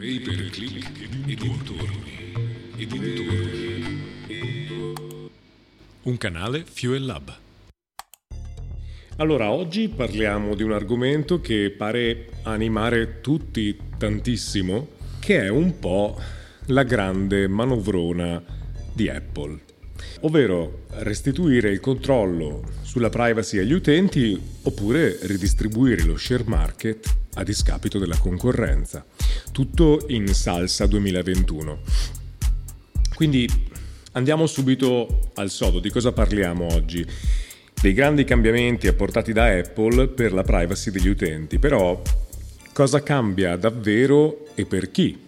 Paperclip e dintorni. E dintorni. Un canale Fuel Lab. Allora, oggi parliamo di un argomento che pare animare tutti tantissimo, che è un po' la grande manovrona di Apple ovvero restituire il controllo sulla privacy agli utenti oppure ridistribuire lo share market a discapito della concorrenza. Tutto in salsa 2021. Quindi andiamo subito al sodo, di cosa parliamo oggi? Dei grandi cambiamenti apportati da Apple per la privacy degli utenti, però cosa cambia davvero e per chi?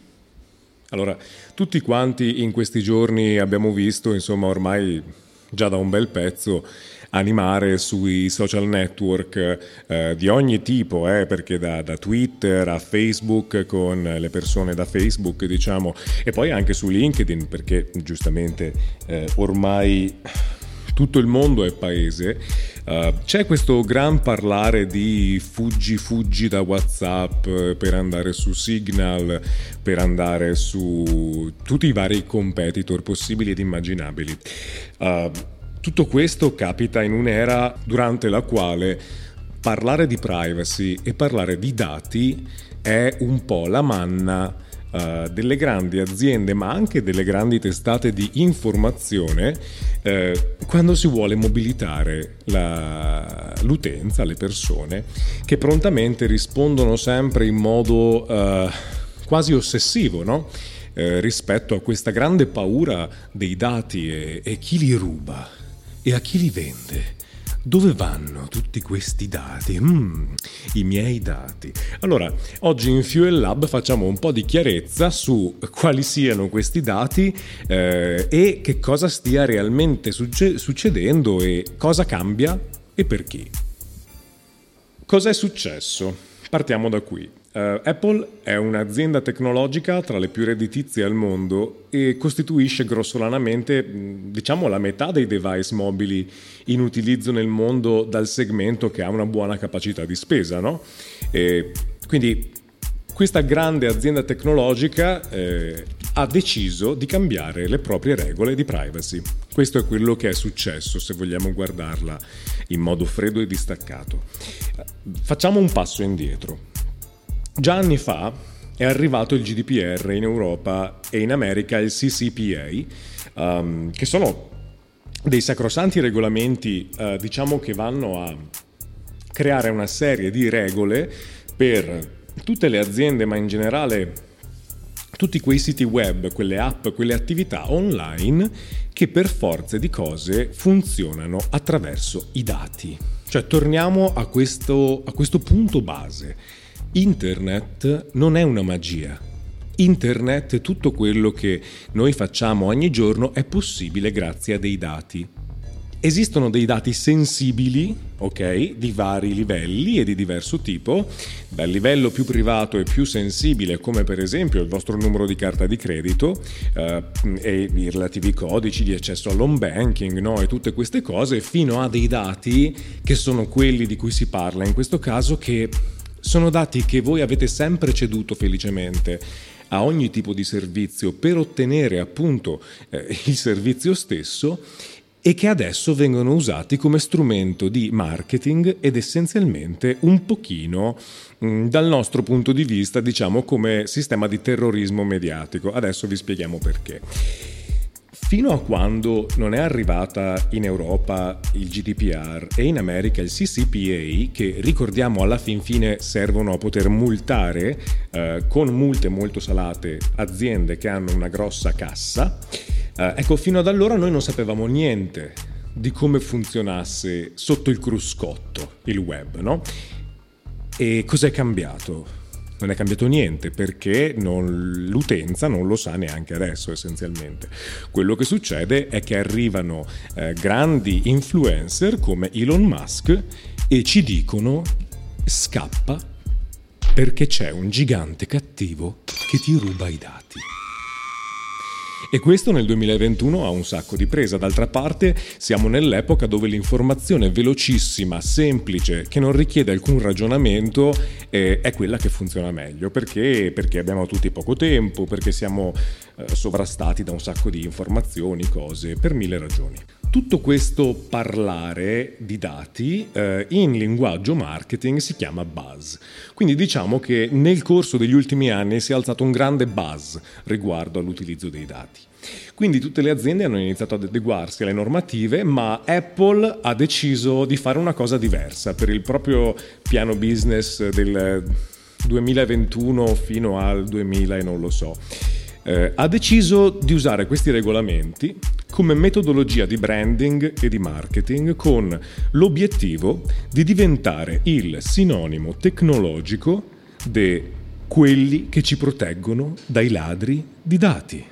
Allora, tutti quanti in questi giorni abbiamo visto, insomma, ormai già da un bel pezzo, animare sui social network eh, di ogni tipo, eh, perché da, da, Twitter a Facebook con le persone da Facebook, diciamo, e poi anche su LinkedIn, perché giustamente eh, ormai tutto il mondo è paese, uh, c'è questo gran parlare di fuggi fuggi da Whatsapp per andare su Signal, per andare su tutti i vari competitor possibili ed immaginabili. Uh, tutto questo capita in un'era durante la quale parlare di privacy e parlare di dati è un po' la manna uh, delle grandi aziende, ma anche delle grandi testate di informazione, uh, quando si vuole mobilitare la, l'utenza, le persone, che prontamente rispondono sempre in modo uh, quasi ossessivo, no? rispetto a questa grande paura dei dati e, e chi li ruba e a chi li vende. Dove vanno tutti questi dati? Mm, I miei dati. Allora, oggi in Fuel Lab facciamo un po' di chiarezza su quali siano questi dati eh, e che cosa stia realmente succe- succedendo e cosa cambia e perché. Cos'è successo? Partiamo da qui. Uh, Apple è un'azienda tecnologica tra le più redditizie al mondo e costituisce grossolanamente, diciamo, la metà dei device mobili in utilizzo nel mondo dal segmento che ha una buona capacità di spesa, no? Quindi questa grande azienda tecnologica eh, ha deciso di cambiare le proprie regole di privacy. Questo è quello che è successo se vogliamo guardarla in modo freddo e distaccato. Facciamo un passo indietro. Già anni fa è arrivato il GDPR in Europa e in America il CCPA, um, che sono dei sacrosanti regolamenti, uh, diciamo che vanno a creare una serie di regole per tutte le aziende, ma in generale tutti quei siti web, quelle app, quelle attività online che per forza di cose funzionano attraverso i dati. Cioè torniamo a questo, a questo punto base Internet non è una magia. Internet, tutto quello che noi facciamo ogni giorno è possibile grazie a dei dati. Esistono dei dati sensibili, ok, di vari livelli e di diverso tipo, dal livello più privato e più sensibile, come per esempio il vostro numero di carta di credito eh, e i relativi codici di accesso all'home banking no? e tutte queste cose, fino a dei dati che sono quelli di cui si parla in questo caso, che sono dati che voi avete sempre ceduto felicemente a ogni tipo di servizio per ottenere appunto eh, il servizio stesso e che adesso vengono usati come strumento di marketing ed essenzialmente un pochino mm, dal nostro punto di vista diciamo come sistema di terrorismo mediatico. Adesso vi spieghiamo perché. Fino a quando non è arrivata in Europa il GDPR e in America il CCPA, che ricordiamo alla fin fine servono a poter multare eh, con multe molto salate aziende che hanno una grossa cassa, eh, ecco, fino ad allora noi non sapevamo niente di come funzionasse sotto il cruscotto il web, no? E cos'è cambiato? Non è cambiato niente perché non, l'utenza non lo sa neanche adesso essenzialmente. Quello che succede è che arrivano eh, grandi influencer come Elon Musk e ci dicono scappa perché c'è un gigante cattivo che ti ruba i dati. E questo nel 2021 ha un sacco di presa. D'altra parte siamo nell'epoca dove l'informazione velocissima, semplice, che non richiede alcun ragionamento, eh, è quella che funziona meglio. Perché? Perché abbiamo tutti poco tempo, perché siamo eh, sovrastati da un sacco di informazioni, cose, per mille ragioni. Tutto questo parlare di dati eh, in linguaggio marketing si chiama buzz. Quindi diciamo che nel corso degli ultimi anni si è alzato un grande buzz riguardo all'utilizzo dei dati. Quindi tutte le aziende hanno iniziato ad adeguarsi alle normative, ma Apple ha deciso di fare una cosa diversa per il proprio piano business del 2021 fino al 2000 e non lo so. Eh, ha deciso di usare questi regolamenti come metodologia di branding e di marketing con l'obiettivo di diventare il sinonimo tecnologico di quelli che ci proteggono dai ladri di dati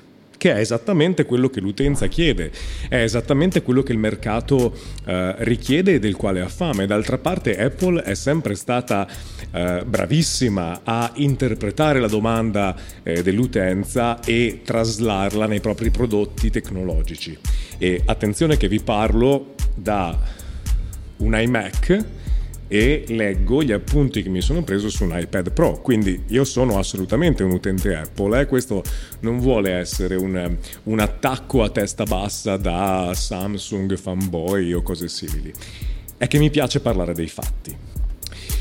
che è esattamente quello che l'utenza chiede, è esattamente quello che il mercato eh, richiede e del quale ha fame. D'altra parte Apple è sempre stata eh, bravissima a interpretare la domanda eh, dell'utenza e traslarla nei propri prodotti tecnologici. E attenzione che vi parlo da un iMac e leggo gli appunti che mi sono preso su un iPad Pro. Quindi io sono assolutamente un utente Apple. Eh? Questo non vuole essere un, un attacco a testa bassa da Samsung fanboy o cose simili. È che mi piace parlare dei fatti.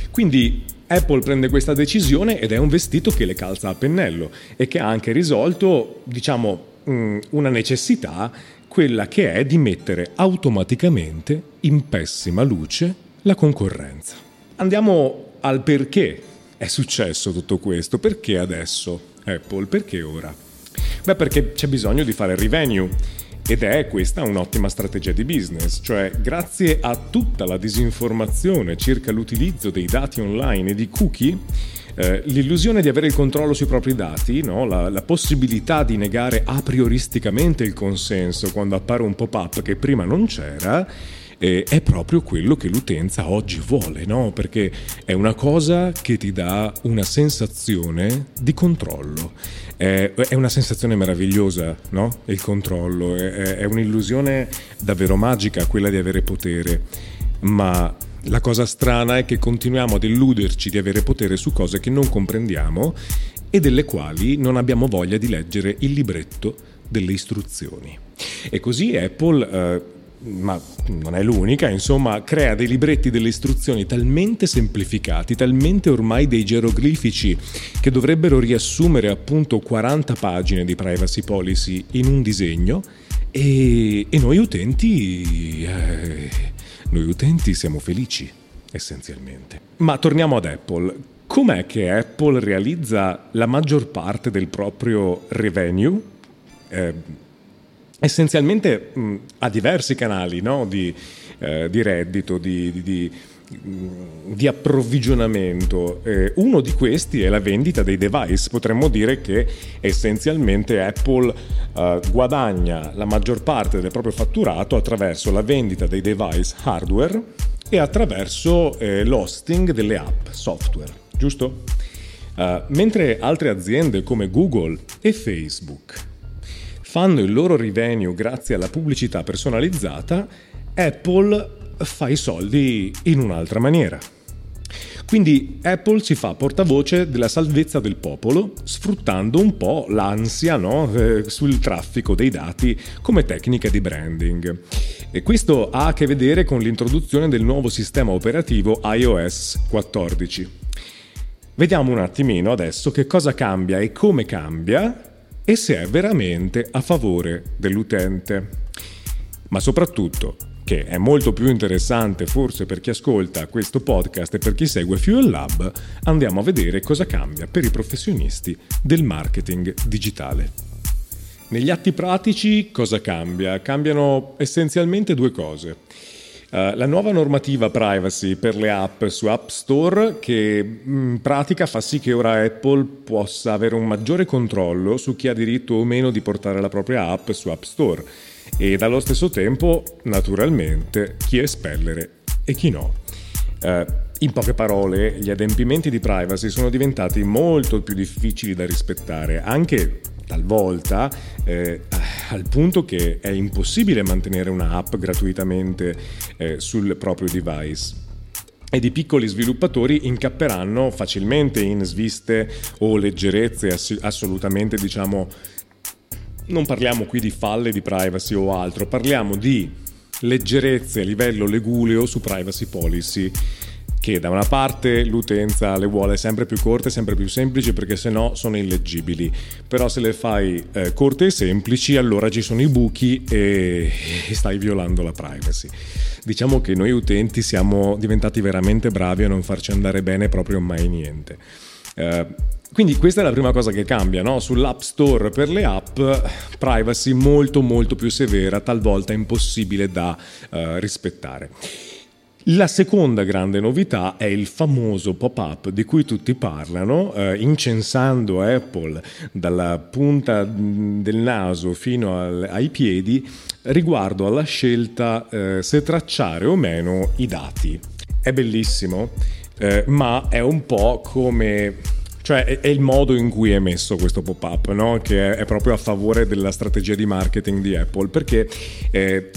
Quindi Apple prende questa decisione ed è un vestito che le calza a pennello e che ha anche risolto, diciamo, mm, una necessità, quella che è di mettere automaticamente in pessima luce la concorrenza. Andiamo al perché è successo tutto questo, perché adesso Apple, perché ora? Beh, perché c'è bisogno di fare revenue ed è questa un'ottima strategia di business, cioè grazie a tutta la disinformazione circa l'utilizzo dei dati online e di cookie, eh, l'illusione di avere il controllo sui propri dati, no? la, la, possibilità di negare a prioristicamente il consenso quando appare un pop-up che prima non c'era, eh, è proprio quello che l'utenza oggi vuole, no? perché è una cosa che ti dà una sensazione di controllo. È, è una sensazione meravigliosa, no? Il controllo, è, è un'illusione davvero magica quella di avere potere, ma la cosa strana è che continuiamo ad illuderci di avere potere su cose che non comprendiamo e delle quali non abbiamo voglia di leggere il libretto delle istruzioni. E così Apple eh, ma non è l'unica, insomma, crea dei libretti delle istruzioni talmente semplificati, talmente ormai dei geroglifici che dovrebbero riassumere appunto 40 pagine di privacy policy in un disegno e, e noi utenti eh, noi utenti siamo felici essenzialmente. Ma torniamo ad Apple. Com'è che Apple realizza la maggior parte del proprio revenue? Eh, essenzialmente mh, ha diversi canali no? di, eh, di, reddito, di, di, di approvvigionamento. Eh, uno di questi è la vendita dei device. Potremmo dire che essenzialmente Apple eh, guadagna la maggior parte del proprio fatturato attraverso la vendita dei device hardware e attraverso eh, l'hosting delle app software, giusto? Uh, mentre altre aziende come Google e Facebook fanno il loro revenue grazie alla pubblicità personalizzata, Apple fa i soldi in un'altra maniera. Quindi Apple si fa portavoce della salvezza del popolo, sfruttando un po' l'ansia no? eh, sul traffico dei dati come tecnica di branding. E questo ha a che vedere con l'introduzione del nuovo sistema operativo iOS 14. Vediamo un attimino adesso che cosa cambia e come cambia e se è veramente a favore dell'utente. Ma soprattutto, che è molto più interessante forse per chi ascolta questo podcast e per chi segue Fuel Lab, andiamo a vedere cosa cambia per i professionisti del marketing digitale. Negli atti pratici cosa cambia? Cambiano essenzialmente due cose. Uh, la nuova normativa privacy per le app su App Store che in pratica fa sì che ora Apple possa avere un maggiore controllo su chi ha diritto o meno di portare la propria app su App Store e dallo stesso tempo, naturalmente, chi espellere e chi no. Uh, in poche parole, gli adempimenti di privacy sono diventati molto più difficili da rispettare, anche talvolta eh, al punto che è impossibile mantenere una app gratuitamente eh, sul proprio device. Ed i piccoli sviluppatori incapperanno facilmente in sviste o leggerezze ass- assolutamente diciamo non parliamo qui di falle di privacy o altro parliamo di leggerezze a livello leguleo su privacy policy che da una parte l'utenza le vuole sempre più corte, sempre più semplici perché se no sono illeggibili, però se le fai eh, corte e semplici allora ci sono i buchi e, e stai violando la privacy. Diciamo che noi utenti siamo diventati veramente bravi a non farci andare bene proprio mai niente. Uh, quindi questa è la prima cosa che cambia, no? sull'App Store per le app, privacy molto molto più severa, talvolta impossibile da uh, rispettare. La seconda grande novità è il famoso pop-up di cui tutti parlano, eh, incensando Apple dalla punta del naso fino al, ai piedi riguardo alla scelta eh, se tracciare o meno i dati. È bellissimo, eh, ma è un po' come cioè è, il modo in cui è messo questo pop-up, no? che è, è, proprio a favore della strategia di marketing di Apple, perché eh,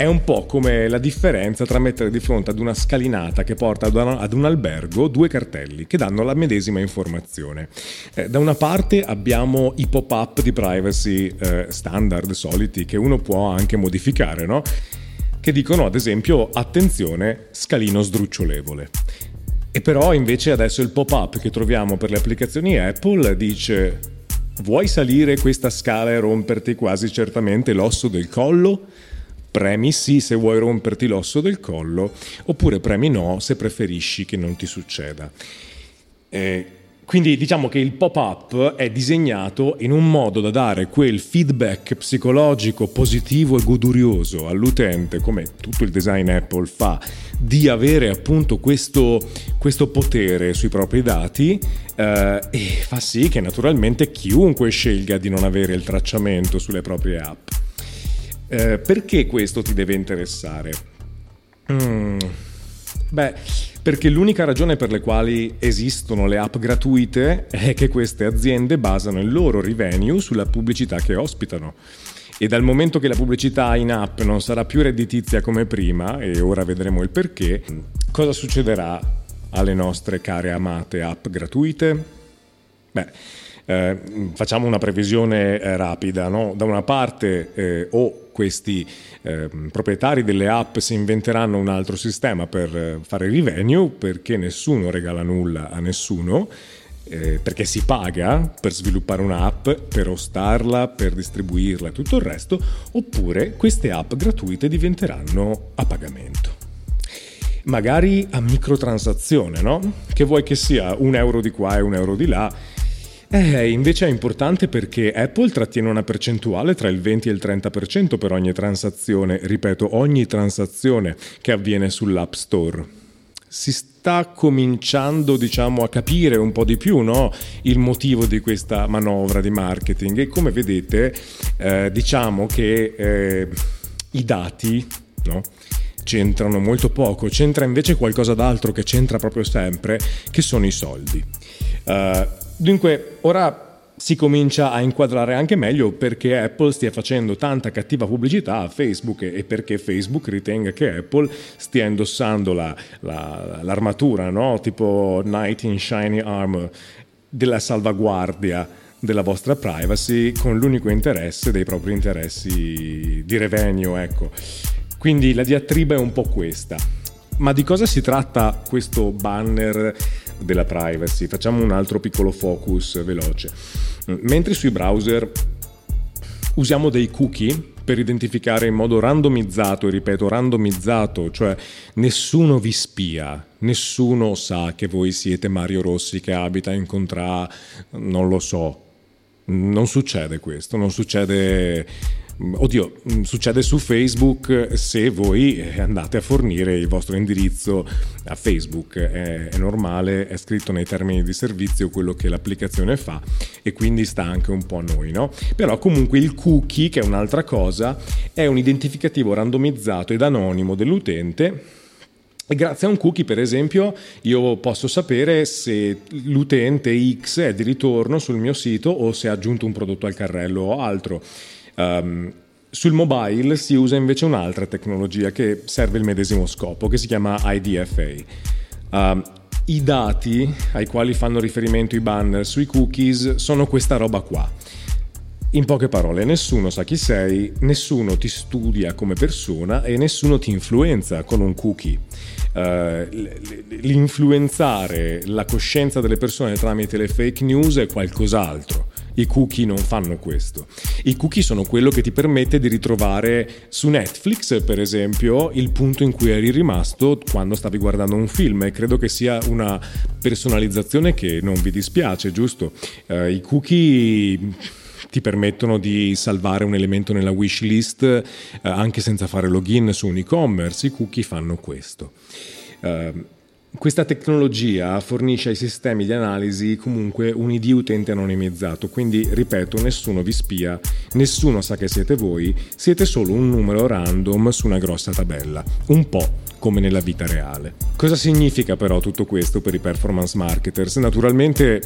è un po' come la differenza tra mettere di fronte ad una scalinata che porta ad un albergo due cartelli che danno la medesima informazione. Eh, da una parte abbiamo i pop-up di privacy eh, standard, soliti, che uno può anche modificare, no? Che dicono ad esempio attenzione, scalino sdrucciolevole. E però invece adesso il pop-up che troviamo per le applicazioni Apple dice vuoi salire questa scala e romperti quasi certamente l'osso del collo? Premi sì se vuoi romperti l'osso del collo, oppure premi no se preferisci che non ti succeda. Eh, quindi diciamo che il pop-up è disegnato in un modo da dare quel feedback psicologico positivo e godurioso all'utente, come tutto il design Apple fa, di avere appunto questo, questo potere sui propri dati eh, e fa sì che naturalmente chiunque scelga di non avere il tracciamento sulle proprie app. Eh, perché questo ti deve interessare? Mm. Beh, perché l'unica ragione per le quali esistono le app gratuite è che queste aziende basano il loro revenue sulla pubblicità che ospitano. E dal momento che la pubblicità in app non sarà più redditizia come prima, e ora vedremo il perché, cosa succederà alle nostre care amate app gratuite? Beh, eh, facciamo una previsione eh, rapida. No? Da una parte eh, o questi eh, proprietari delle app si inventeranno un altro sistema per eh, fare revenue perché nessuno regala nulla a nessuno. Eh, perché si paga per sviluppare un'app, per ostarla, per distribuirla e tutto il resto, oppure queste app gratuite diventeranno a pagamento magari a microtransazione, no? Che vuoi che sia un euro di qua e un euro di là, eh, invece è importante perché Apple trattiene una percentuale tra il 20 e il 30% per ogni transazione, ripeto, ogni transazione che avviene sull'App Store. Si sta cominciando, diciamo, a capire un po' di più no? il motivo di questa manovra di marketing e come vedete, eh, diciamo che eh, i dati, no? c'entrano molto poco, c'entra invece qualcosa d'altro che c'entra proprio sempre, che sono i soldi. Uh, Dunque, ora si comincia a inquadrare anche meglio perché Apple stia facendo tanta cattiva pubblicità a Facebook e perché Facebook ritenga che Apple stia indossando la, la, l'armatura, no? tipo Knight in Shiny Armor, della salvaguardia della vostra privacy con l'unico interesse dei propri interessi di revenue, ecco. Quindi la diatriba è un po' questa. Ma di cosa si tratta questo banner della privacy? Facciamo un altro piccolo focus veloce. Mentre sui browser usiamo dei cookie per identificare in modo randomizzato, ripeto randomizzato, cioè nessuno vi spia, nessuno sa che voi siete Mario Rossi che abita in Contra, non lo so. Non succede questo, non succede Oddio, mm, succede su Facebook se voi andate a fornire il vostro indirizzo a Facebook, è, è, normale, è scritto nei termini di servizio quello che l'applicazione fa e quindi sta anche un po' a noi, no? Però comunque il cookie, che è un'altra cosa, è un identificativo randomizzato ed anonimo dell'utente e grazie a un cookie, per esempio, io posso sapere se l'utente X è di ritorno sul mio sito o se ha aggiunto un prodotto al carrello o altro. Um, sul mobile si usa invece un'altra tecnologia che serve il medesimo scopo, che si chiama IDFA. Uh, I dati ai quali fanno riferimento i banner sui cookies sono questa roba qua. In poche parole, nessuno sa chi sei, nessuno ti studia come persona e nessuno ti influenza con un cookie. Uh, l'influenzare la coscienza delle persone tramite le fake news è qualcos'altro. I cookie non fanno questo. I cookie sono quello che ti permette di ritrovare su Netflix, per esempio, il punto in cui eri rimasto quando stavi guardando un film e credo che sia una personalizzazione che non vi dispiace, giusto? Uh, I cookie ti permettono di salvare un elemento nella wishlist eh, anche senza fare login su un e-commerce, i cookie fanno questo. Uh, questa tecnologia fornisce ai sistemi di analisi comunque un ID utente anonimizzato, quindi ripeto, nessuno vi spia, nessuno sa che siete voi, siete solo un numero random su una grossa tabella, un po' come nella vita reale. Cosa significa però tutto questo per i performance marketers? Naturalmente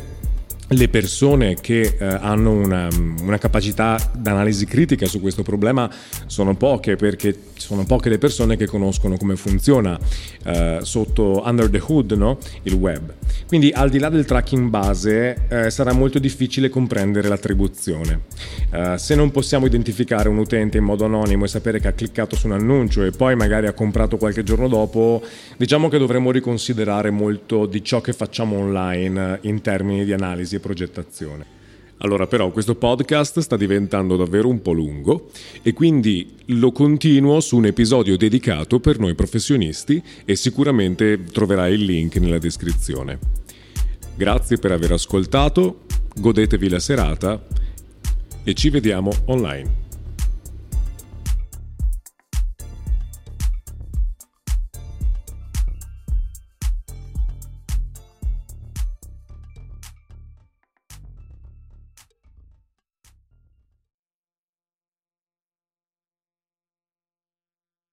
le persone che eh, hanno una, una capacità d'analisi critica su questo problema sono poche perché sono poche le persone che conoscono come funziona eh, sotto under the hood no? il web. Quindi al di là del tracking base eh, sarà molto difficile comprendere l'attribuzione. Eh, se non possiamo identificare un utente in modo anonimo e sapere che ha cliccato su un annuncio e poi magari ha comprato qualche giorno dopo, diciamo che dovremmo riconsiderare molto di ciò che facciamo online in termini di analisi progettazione. Allora però questo podcast sta diventando davvero un po' lungo e quindi lo continuo su un episodio dedicato per noi professionisti e sicuramente troverai il link nella descrizione. Grazie per aver ascoltato, godetevi la serata e ci vediamo online.